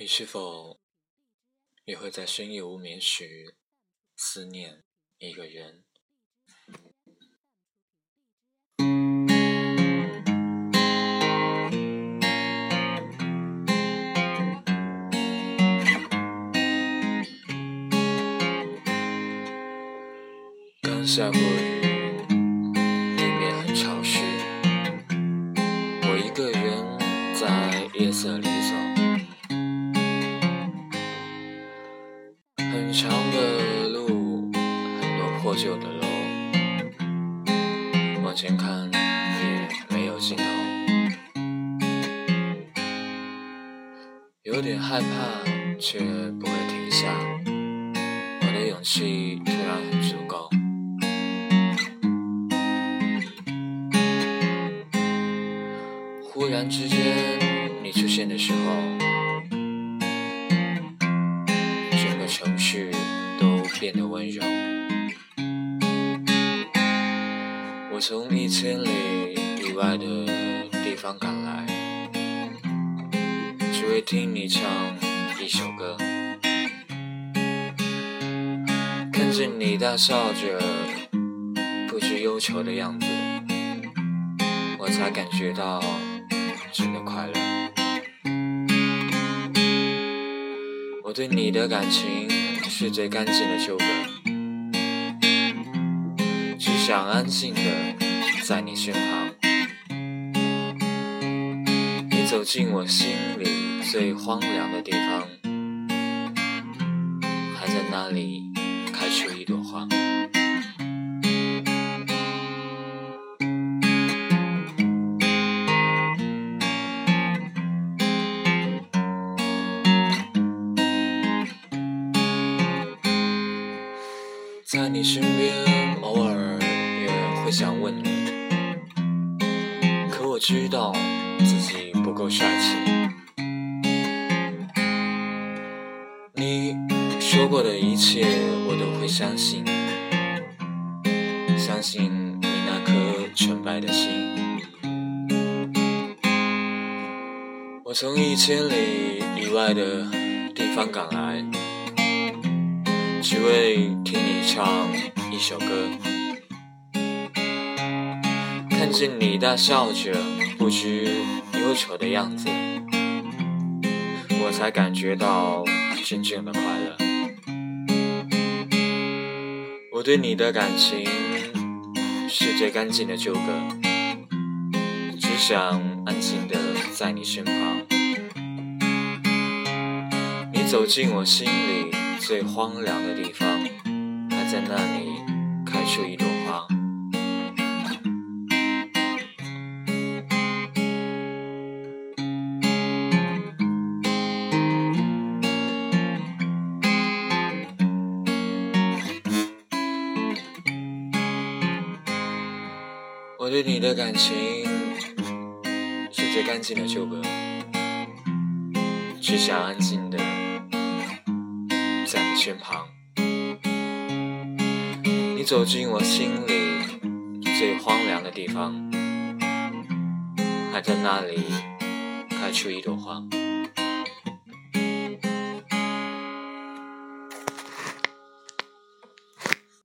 你是否也会在深夜无眠时思念一个人？刚下过雨，地面很潮湿，我一个人在夜色里走。的路，很多破旧的楼，往前看也没有尽头，有点害怕，却不会停下。我的勇气突然很足够。忽然之间，你出现的时候。整个城市变得温柔。我从一千里以外的地方赶来，只为听你唱一首歌。看见你大笑着，不知忧愁的样子，我才感觉到真的快乐。我对你的感情是最干净的秋歌，只想安静的在你身旁。你走进我心里最荒凉的地方，还在那里在你身边，偶尔也会想问你，可我知道自己不够帅气。你说过的一切，我都会相信，相信你那颗纯白的心。我从一千里以外的地方赶来。只为听你唱一首歌，看见你大笑着，不知忧愁的样子，我才感觉到真正的快乐。我对你的感情是最干净的纠葛，只想安静的在你身旁。你走进我心里。最荒凉的地方，还在那里开出一朵花。我对你的感情是最干净的纠葛，只想安静的。身旁，你走进我心里最荒凉的地方，还在那里开出一朵花。